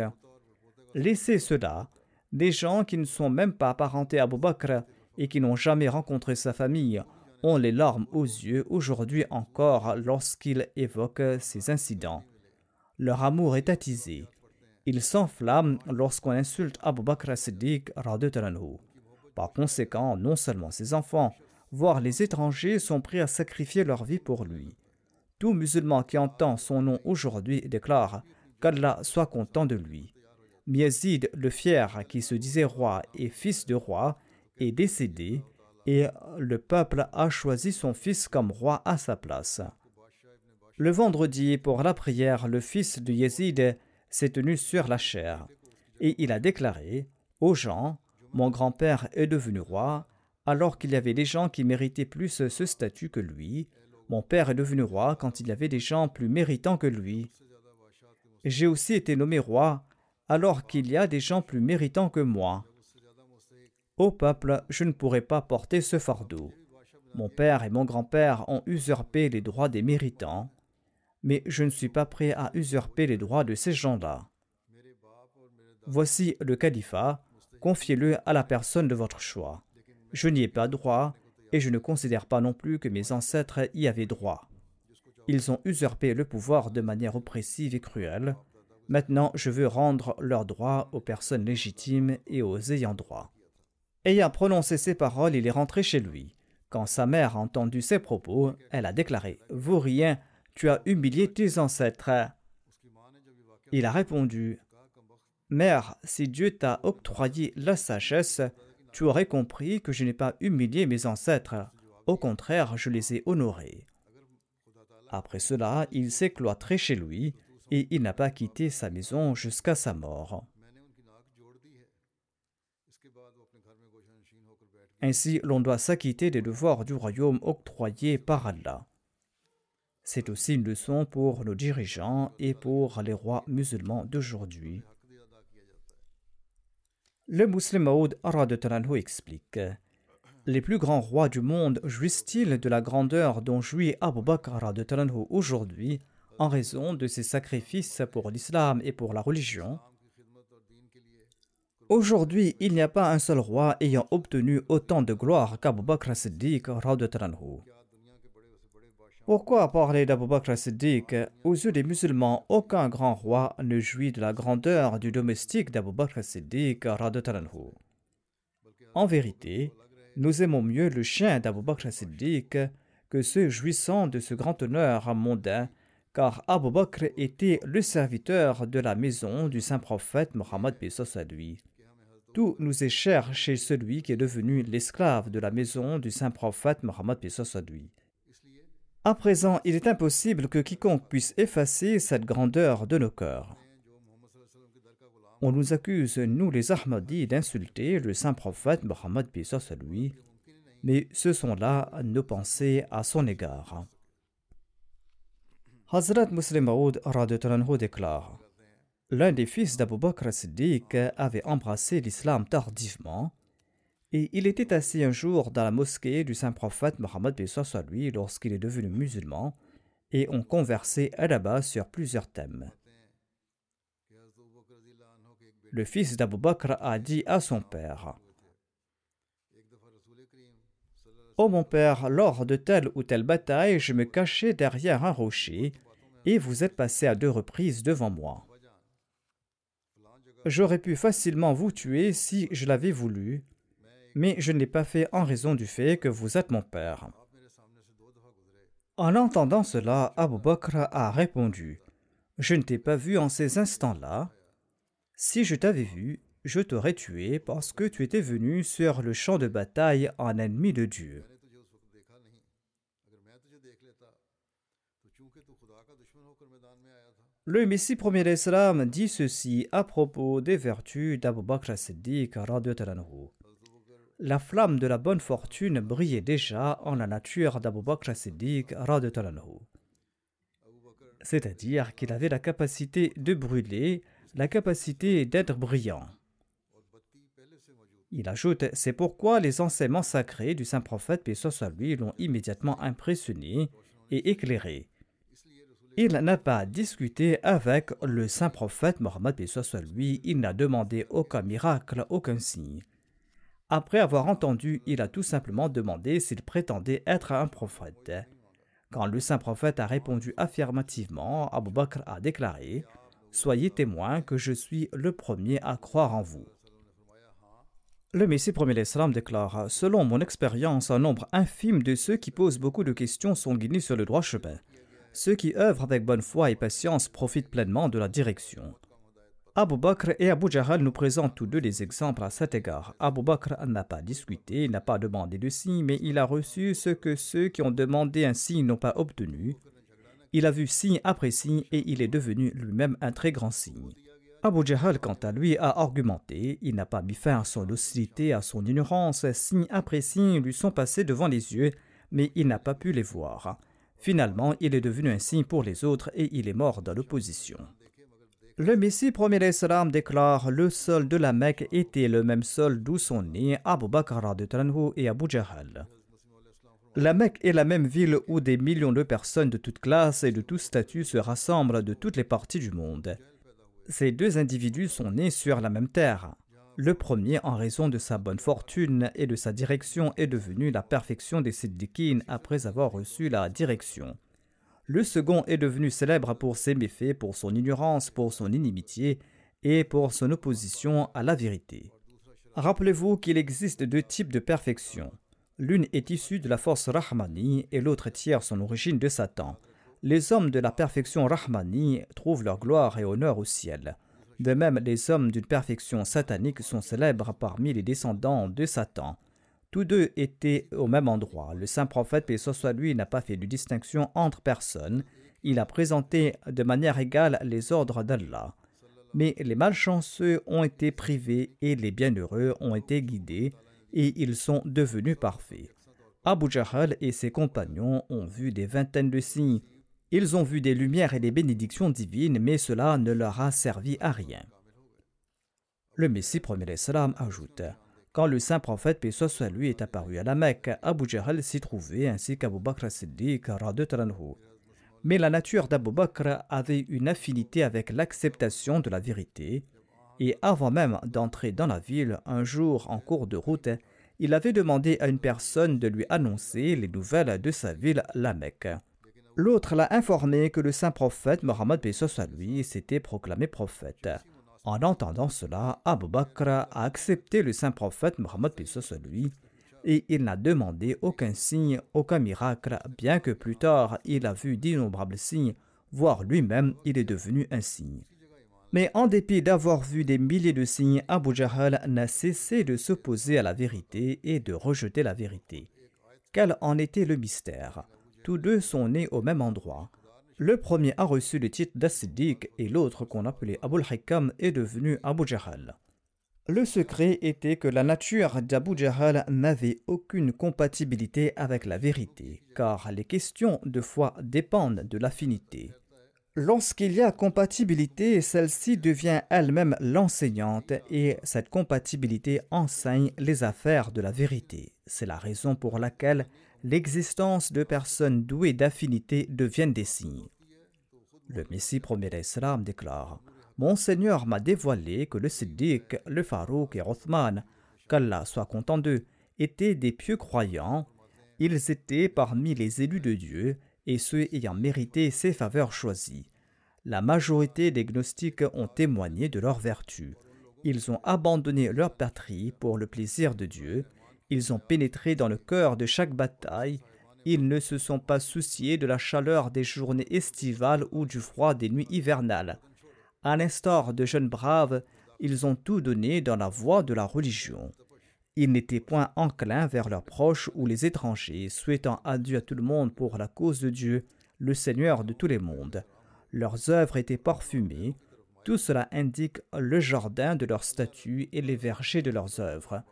S2: Laissez cela, des gens qui ne sont même pas apparentés à Abu Bakr et qui n'ont jamais rencontré sa famille ont les larmes aux yeux aujourd'hui encore lorsqu'ils évoquent ces incidents. Leur amour est attisé. Ils s'enflamment lorsqu'on insulte Abu Bakr Siddiq Par conséquent, non seulement ses enfants, voire les étrangers sont prêts à sacrifier leur vie pour lui. Tout musulman qui entend son nom aujourd'hui déclare qu'Allah soit content de lui. Miazid le fier, qui se disait roi et fils de roi, est décédé et le peuple a choisi son fils comme roi à sa place. Le vendredi, pour la prière, le fils de Yazid s'est tenu sur la chair et il a déclaré aux gens Mon grand-père est devenu roi, alors qu'il y avait des gens qui méritaient plus ce statut que lui, mon père est devenu roi quand il y avait des gens plus méritants que lui. J'ai aussi été nommé roi alors qu'il y a des gens plus méritants que moi. Ô peuple, je ne pourrai pas porter ce fardeau. Mon père et mon grand-père ont usurpé les droits des méritants, mais je ne suis pas prêt à usurper les droits de ces gens-là. Voici le califat, confiez-le à la personne de votre choix. Je n'y ai pas droit et je ne considère pas non plus que mes ancêtres y avaient droit. Ils ont usurpé le pouvoir de manière oppressive et cruelle. Maintenant, je veux rendre leurs droits aux personnes légitimes et aux ayants droit. Ayant prononcé ces paroles, il est rentré chez lui. Quand sa mère a entendu ces propos, elle a déclaré Vaurien, tu as humilié tes ancêtres. Il a répondu Mère, si Dieu t'a octroyé la sagesse, tu aurais compris que je n'ai pas humilié mes ancêtres. Au contraire, je les ai honorés. Après cela, il s'est cloîtré chez lui et il n'a pas quitté sa maison jusqu'à sa mort. Ainsi, l'on doit s'acquitter des devoirs du royaume octroyés par Allah. C'est aussi une leçon pour nos dirigeants et pour les rois musulmans d'aujourd'hui. Le musulman Maud Aradotananhu explique Les plus grands rois du monde jouissent-ils de la grandeur dont jouit Abu Bakr aujourd'hui? En raison de ses sacrifices pour l'islam et pour la religion. Aujourd'hui, il n'y a pas un seul roi ayant obtenu autant de gloire qu'Abu Bakr Siddiq Pourquoi parler d'Abu Bakr Siddiq Aux yeux des musulmans, aucun grand roi ne jouit de la grandeur du domestique d'Abu Bakr Siddiq En vérité, nous aimons mieux le chien d'Abu Bakr Siddiq que ceux jouissant de ce grand honneur mondain, car Abu Bakr était le serviteur de la maison du saint prophète Mohammed lui. Tout nous est cher chez celui qui est devenu l'esclave de la maison du saint prophète Mohammed lui. À présent, il est impossible que quiconque puisse effacer cette grandeur de nos cœurs. On nous accuse, nous les Ahmadis, d'insulter le saint prophète Mohammed lui, mais ce sont là nos pensées à son égard. Hazrat Muslim Maud déclare L'un des fils d'Abu Bakr Siddiq avait embrassé l'islam tardivement et il était assis un jour dans la mosquée du saint prophète Mohammed lui lorsqu'il est devenu musulman et on conversait à là-bas sur plusieurs thèmes. Le fils d'Abu Bakr a dit à son père Ô oh mon père, lors de telle ou telle bataille, je me cachais derrière un rocher et vous êtes passé à deux reprises devant moi. J'aurais pu facilement vous tuer si je l'avais voulu, mais je ne l'ai pas fait en raison du fait que vous êtes mon père. En entendant cela, Abu Bakr a répondu Je ne t'ai pas vu en ces instants-là. Si je t'avais vu, je t'aurais tué parce que tu étais venu sur le champ de bataille en ennemi de Dieu. Le Messie premier d'Islam dit ceci à propos des vertus d'Abu Bakr Siddiq La flamme de la bonne fortune brillait déjà en la nature d'Abu Bakr Siddiq c'est-à-dire qu'il avait la capacité de brûler, la capacité d'être brillant. Il ajoute C'est pourquoi les enseignements sacrés du saint prophète, paix soit lui, l'ont immédiatement impressionné et éclairé. Il n'a pas discuté avec le saint prophète Mohammed soit lui, il n'a demandé aucun miracle, aucun signe. Après avoir entendu, il a tout simplement demandé s'il prétendait être un prophète. Quand le saint prophète a répondu affirmativement, Abu Bakr a déclaré Soyez témoin que je suis le premier à croire en vous. Le Messie premier l'Islam déclare Selon mon expérience, un nombre infime de ceux qui posent beaucoup de questions sont guidés sur le droit chemin. Ceux qui œuvrent avec bonne foi et patience profitent pleinement de la direction. Abu Bakr et Abu Jahal nous présentent tous deux des exemples à cet égard. Abu Bakr n'a pas discuté, n'a pas demandé de signe, mais il a reçu ce que ceux qui ont demandé un signe n'ont pas obtenu. Il a vu signe après signe et il est devenu lui-même un très grand signe. Abu Jahal, quant à lui, a argumenté. Il n'a pas mis fin à son docilité, à son ignorance. Signe après signe lui sont passés devant les yeux, mais il n'a pas pu les voir. Finalement, il est devenu un signe pour les autres et il est mort dans l'opposition. Le Messie premier l'Islam déclare le sol de la Mecque était le même sol d'où sont nés Abu Bakr de Tranhu et Abu Jahal. La Mecque est la même ville où des millions de personnes de toutes classes et de tous statuts se rassemblent de toutes les parties du monde. Ces deux individus sont nés sur la même terre. Le premier, en raison de sa bonne fortune et de sa direction, est devenu la perfection des Siddiqines après avoir reçu la direction. Le second est devenu célèbre pour ses méfaits, pour son ignorance, pour son inimitié et pour son opposition à la vérité. Rappelez-vous qu'il existe deux types de perfection. L'une est issue de la force Rahmani et l'autre tire son origine de Satan. Les hommes de la perfection Rahmani trouvent leur gloire et honneur au ciel. De même, les hommes d'une perfection satanique sont célèbres parmi les descendants de Satan. Tous deux étaient au même endroit. Le saint prophète, paix soit lui, n'a pas fait de distinction entre personnes. Il a présenté de manière égale les ordres d'Allah. Mais les malchanceux ont été privés et les bienheureux ont été guidés et ils sont devenus parfaits. Abu Jahl et ses compagnons ont vu des vingtaines de signes. Ils ont vu des lumières et des bénédictions divines, mais cela ne leur a servi à rien. Le Messie premier salam ajoute Quand le saint prophète, paix soit lui, est apparu à la Mecque, Abu Jahl s'y trouvait ainsi qu'Abu Bakr Siddiq Mais la nature d'Abu Bakr avait une affinité avec l'acceptation de la vérité et avant même d'entrer dans la ville, un jour en cours de route, il avait demandé à une personne de lui annoncer les nouvelles de sa ville, la Mecque. L'autre l'a informé que le saint prophète Mohammed à lui s'était proclamé prophète. En entendant cela, Abu Bakr a accepté le saint prophète Mohammed à lui et il n'a demandé aucun signe, aucun miracle, bien que plus tard il a vu d'innombrables signes, voire lui-même il est devenu un signe. Mais en dépit d'avoir vu des milliers de signes, Abu Jahl n'a cessé de s'opposer à la vérité et de rejeter la vérité. Quel en était le mystère? Tous deux sont nés au même endroit. Le premier a reçu le titre d'Assidik et l'autre qu'on appelait Abu Hikam est devenu Abu Jahl. Le secret était que la nature d'Abu Jahl n'avait aucune compatibilité avec la vérité, car les questions de foi dépendent de l'affinité. Lorsqu'il y a compatibilité, celle-ci devient elle-même l'enseignante et cette compatibilité enseigne les affaires de la vérité. C'est la raison pour laquelle l'existence de personnes douées d'affinité deviennent des signes. Le Messie premier Islam déclare Mon Seigneur m'a dévoilé que le Siddiq, le Farouk et Othman, qu'Allah soit content d'eux, étaient des pieux croyants. Ils étaient parmi les élus de Dieu et ceux ayant mérité ses faveurs choisies. La majorité des gnostiques ont témoigné de leur vertu. Ils ont abandonné leur patrie pour le plaisir de Dieu. Ils ont pénétré dans le cœur de chaque bataille. Ils ne se sont pas souciés de la chaleur des journées estivales ou du froid des nuits hivernales. À l'instar de jeunes braves, ils ont tout donné dans la voie de la religion. Ils n'étaient point enclins vers leurs proches ou les étrangers, souhaitant adieu à tout le monde pour la cause de Dieu, le Seigneur de tous les mondes. Leurs œuvres étaient parfumées. Tout cela indique le jardin de leur statut et les vergers de leurs œuvres.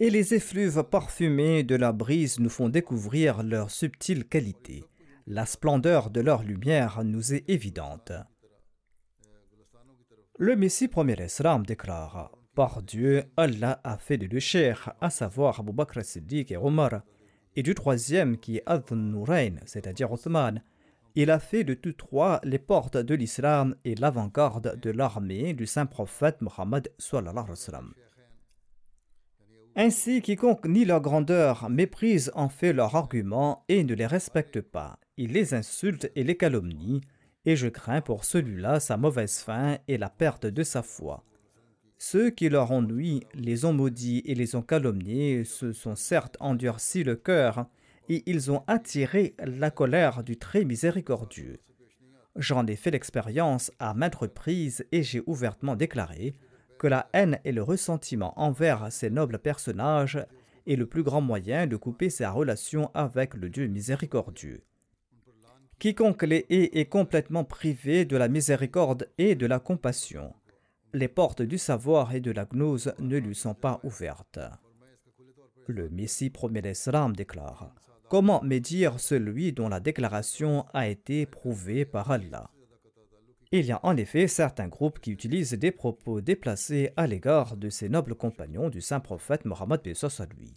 S2: Et les effluves parfumés de la brise nous font découvrir leur subtile qualité. La splendeur de leur lumière nous est évidente. Le Messie premier Islam déclare par Dieu, Allah a fait de deux chers, à savoir Abu Bakr Siddiq et Omar, et du troisième qui est Adh-Nurayn, c'est-à-dire Othman. Il a fait de tous trois les portes de l'islam et l'avant-garde de l'armée du saint prophète Mohammed Ainsi, quiconque nie leur grandeur méprise en fait leurs arguments et ne les respecte pas. Il les insulte et les calomnie, et je crains pour celui-là sa mauvaise fin et la perte de sa foi. Ceux qui leur ont nui les ont maudits et les ont calomniés, se sont certes endurcis le cœur, et ils ont attiré la colère du très miséricordieux. J'en ai fait l'expérience à maintes reprises et j'ai ouvertement déclaré que la haine et le ressentiment envers ces nobles personnages est le plus grand moyen de couper sa relation avec le Dieu miséricordieux. Quiconque les hait est complètement privé de la miséricorde et de la compassion les portes du savoir et de la gnose ne lui sont pas ouvertes. Le Messie premier l'Islam déclare Comment médire celui dont la déclaration a été prouvée par Allah? Il y a en effet certains groupes qui utilisent des propos déplacés à l'égard de ces nobles compagnons du saint prophète Mohammed à lui.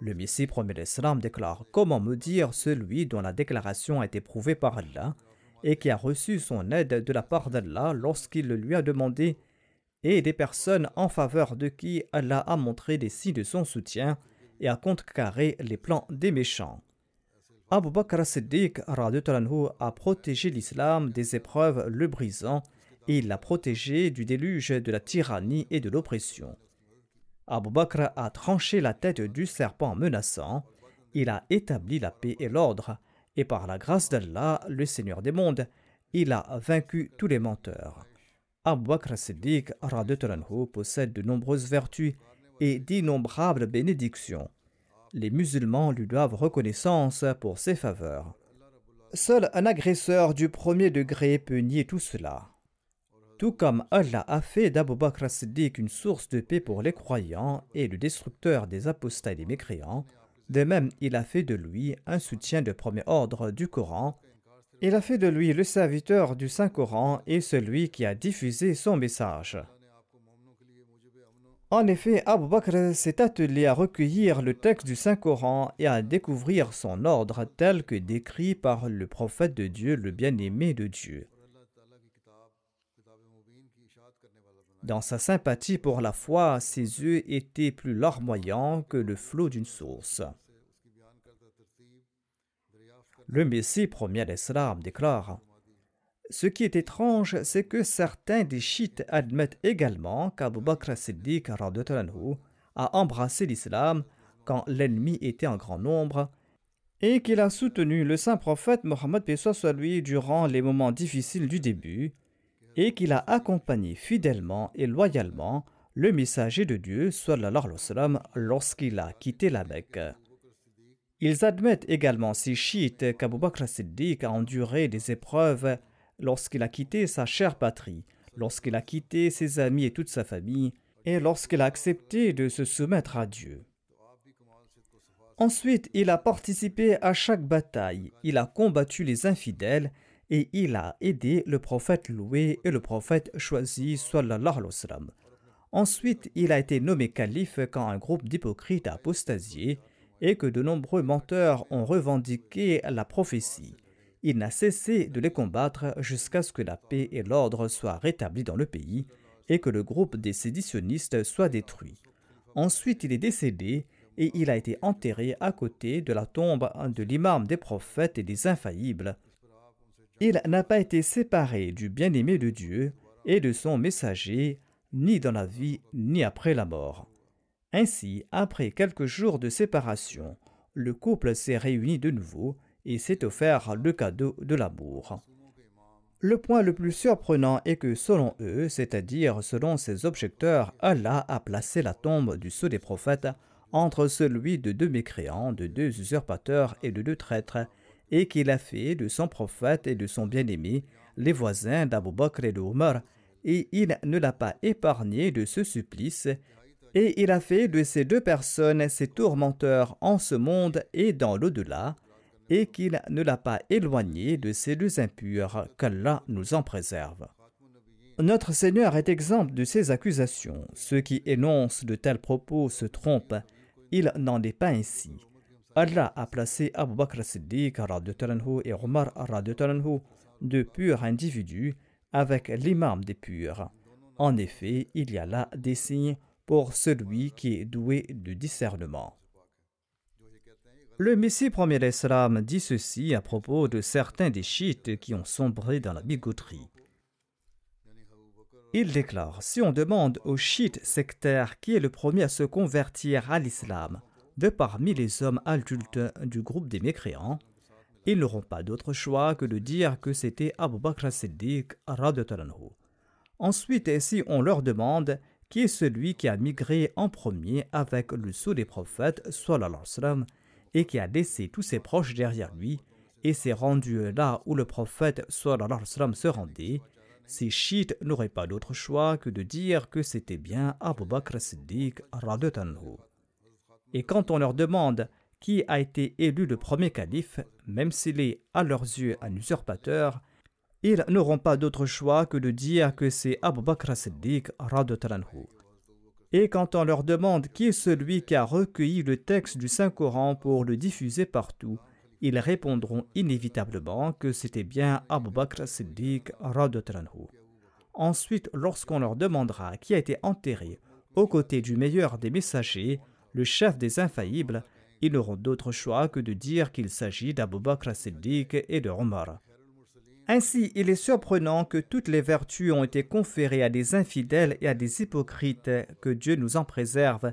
S2: Le Messie premier l'Islam déclare Comment me dire celui dont la déclaration a été prouvée par Allah et qui a reçu son aide de la part d'Allah lorsqu'il le lui a demandé, et des personnes en faveur de qui Allah a montré des signes de son soutien et a contrecarré les plans des méchants. Abu Bakr as-Siddiq a protégé l'islam des épreuves le brisant et il l'a protégé du déluge de la tyrannie et de l'oppression. Abu Bakr a tranché la tête du serpent menaçant, il a établi la paix et l'ordre, et par la grâce d'Allah, le Seigneur des mondes, il a vaincu tous les menteurs. Abu Bakr as-Siddiq possède de nombreuses vertus et d'innombrables bénédictions les musulmans lui doivent reconnaissance pour ses faveurs. Seul un agresseur du premier degré peut nier tout cela. Tout comme Allah a fait d'Abu Bakr Siddiq une source de paix pour les croyants et le destructeur des apostats et des mécréants, de même il a fait de lui un soutien de premier ordre du Coran. Il a fait de lui le serviteur du Saint-Coran et celui qui a diffusé son message. En effet, Abu Bakr s'est attelé à recueillir le texte du Saint-Coran et à découvrir son ordre tel que décrit par le prophète de Dieu, le bien-aimé de Dieu. Dans sa sympathie pour la foi, ses yeux étaient plus larmoyants que le flot d'une source. Le Messie premier l'Islam déclare ce qui est étrange, c'est que certains des chiites admettent également qu'Abu Bakr Siddiq a embrassé l'islam quand l'ennemi était en grand nombre et qu'il a soutenu le saint prophète Mohammed soit lui durant les moments difficiles du début et qu'il a accompagné fidèlement et loyalement le messager de Dieu lorsqu'il a quitté la Mecque. Ils admettent également ces chiites qu'Abu Bakr Siddiq a enduré des épreuves lorsqu'il a quitté sa chère patrie, lorsqu'il a quitté ses amis et toute sa famille, et lorsqu'il a accepté de se soumettre à Dieu. Ensuite, il a participé à chaque bataille, il a combattu les infidèles et il a aidé le prophète loué et le prophète choisi, sallallahu alayhi Ensuite, il a été nommé calife quand un groupe d'hypocrites a apostasié et que de nombreux menteurs ont revendiqué la prophétie. Il n'a cessé de les combattre jusqu'à ce que la paix et l'ordre soient rétablis dans le pays et que le groupe des séditionnistes soit détruit. Ensuite, il est décédé et il a été enterré à côté de la tombe de l'imam des prophètes et des infaillibles. Il n'a pas été séparé du bien-aimé de Dieu et de son messager, ni dans la vie, ni après la mort. Ainsi, après quelques jours de séparation, le couple s'est réuni de nouveau et s'est offert le cadeau de l'amour. Le point le plus surprenant est que selon eux, c'est-à-dire selon ces objecteurs, Allah a placé la tombe du sceau des prophètes entre celui de deux mécréants, de deux usurpateurs et de deux traîtres, et qu'il a fait de son prophète et de son bien-aimé les voisins d'Abu Bakr et de Omar, et il ne l'a pas épargné de ce supplice, et il a fait de ces deux personnes ses tourmenteurs en ce monde et dans l'au-delà, et qu'il ne l'a pas éloigné de ces deux impurs, qu'Allah nous en préserve. Notre Seigneur est exemple de ces accusations. Ceux qui énoncent de tels propos se trompent. Il n'en est pas ainsi. Allah a placé Abu Bakr Siddiq et Omar de purs individus avec l'imam des purs. En effet, il y a là des signes pour celui qui est doué de discernement. Le Messie premier l'Islam dit ceci à propos de certains des chiites qui ont sombré dans la bigoterie. Il déclare Si on demande aux chiites sectaires qui est le premier à se convertir à l'islam de parmi les hommes adultes du groupe des mécréants, ils n'auront pas d'autre choix que de dire que c'était Abu Bakr Siddiq. Ensuite, si on leur demande qui est celui qui a migré en premier avec le sceau des prophètes, sallallahu et qui a laissé tous ses proches derrière lui et s'est rendu là où le prophète se rendait, ces chiites n'auraient pas d'autre choix que de dire que c'était bien Abu Bakr Siddiq Et quand on leur demande qui a été élu le premier calife, même s'il est à leurs yeux un usurpateur, ils n'auront pas d'autre choix que de dire que c'est Abu Bakr Siddiq Et quand on leur demande qui est celui qui a recueilli le texte du Saint-Coran pour le diffuser partout, ils répondront inévitablement que c'était bien Abu Bakr Siddiq Ensuite, lorsqu'on leur demandera qui a été enterré aux côtés du meilleur des messagers, le chef des infaillibles, ils n'auront d'autre choix que de dire qu'il s'agit d'Abu Bakr Siddiq et de Omar. Ainsi, il est surprenant que toutes les vertus ont été conférées à des infidèles et à des hypocrites, que Dieu nous en préserve,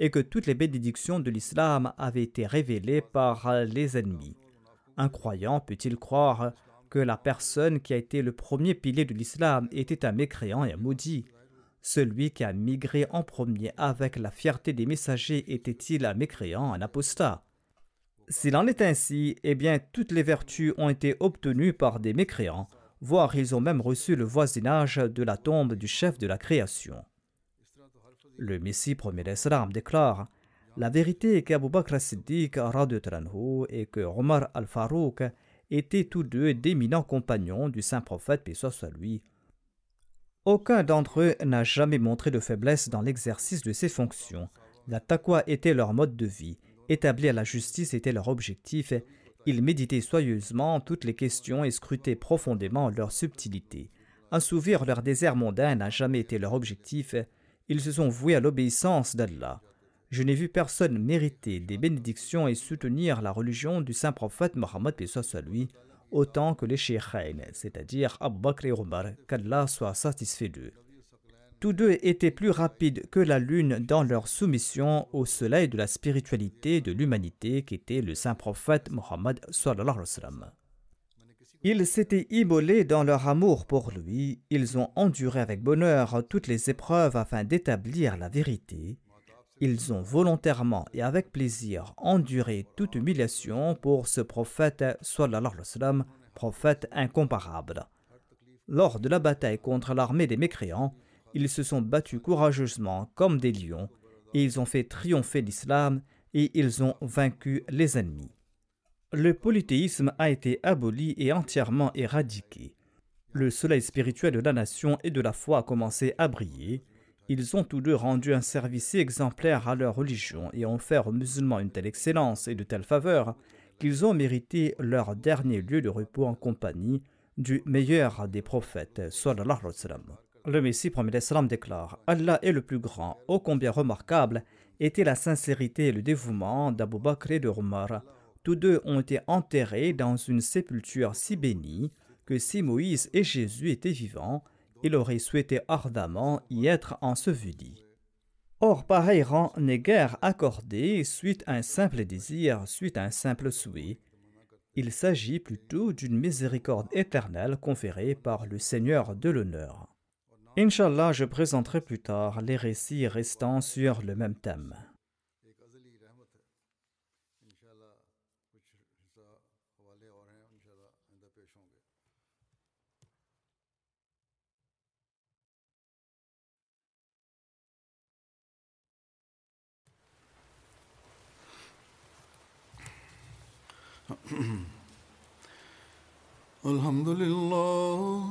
S2: et que toutes les bénédictions de l'islam avaient été révélées par les ennemis. Un croyant peut-il croire que la personne qui a été le premier pilier de l'islam était un mécréant et un maudit? Celui qui a migré en premier avec la fierté des messagers était-il un mécréant, un apostat? S'il en est ainsi, eh bien toutes les vertus ont été obtenues par des mécréants, voire ils ont même reçu le voisinage de la tombe du chef de la création. Le Messie premier d'Islam déclare La vérité est qu'Abu Bakr Siddiq et que Omar al-Farouk étaient tous deux d'éminents compagnons du saint prophète, paix soit lui. Aucun d'entre eux n'a jamais montré de faiblesse dans l'exercice de ses fonctions. La taqwa était leur mode de vie Établir la justice était leur objectif. Ils méditaient soigneusement toutes les questions et scrutaient profondément leur subtilité. Assouvir leur désert mondain n'a jamais été leur objectif. Ils se sont voués à l'obéissance d'Allah. Je n'ai vu personne mériter des bénédictions et soutenir la religion du saint prophète Mohammed lui, autant que les Sheikhain, c'est-à-dire Abu Bakr et Omar, qu'Allah soit satisfait d'eux. Tous deux étaient plus rapides que la lune dans leur soumission au soleil de la spiritualité de l'humanité qui était le saint prophète Mohammed. Ils s'étaient immolés dans leur amour pour lui, ils ont enduré avec bonheur toutes les épreuves afin d'établir la vérité. Ils ont volontairement et avec plaisir enduré toute humiliation pour ce prophète, prophète incomparable. Lors de la bataille contre l'armée des mécréants, ils se sont battus courageusement comme des lions, et ils ont fait triompher l'islam, et ils ont vaincu les ennemis. Le polythéisme a été aboli et entièrement éradiqué. Le soleil spirituel de la nation et de la foi a commencé à briller. Ils ont tous deux rendu un service exemplaire à leur religion et ont fait aux musulmans une telle excellence et de telles faveurs qu'ils ont mérité leur dernier lieu de repos en compagnie du meilleur des prophètes. Le Messie premier d'Islam déclare Allah est le plus grand. Ô combien remarquable était la sincérité et le dévouement d'Abu Bakr et de Omar. Tous deux ont été enterrés dans une sépulture si bénie que si Moïse et Jésus étaient vivants, il aurait souhaité ardemment y être enseveli. Or, pareil rang n'est guère accordé suite à un simple désir, suite à un simple souhait. Il s'agit plutôt d'une miséricorde éternelle conférée par le Seigneur de l'honneur. Inch'Allah, je présenterai plus tard les récits restants sur le même thème. <coughs>
S1: الحمد لله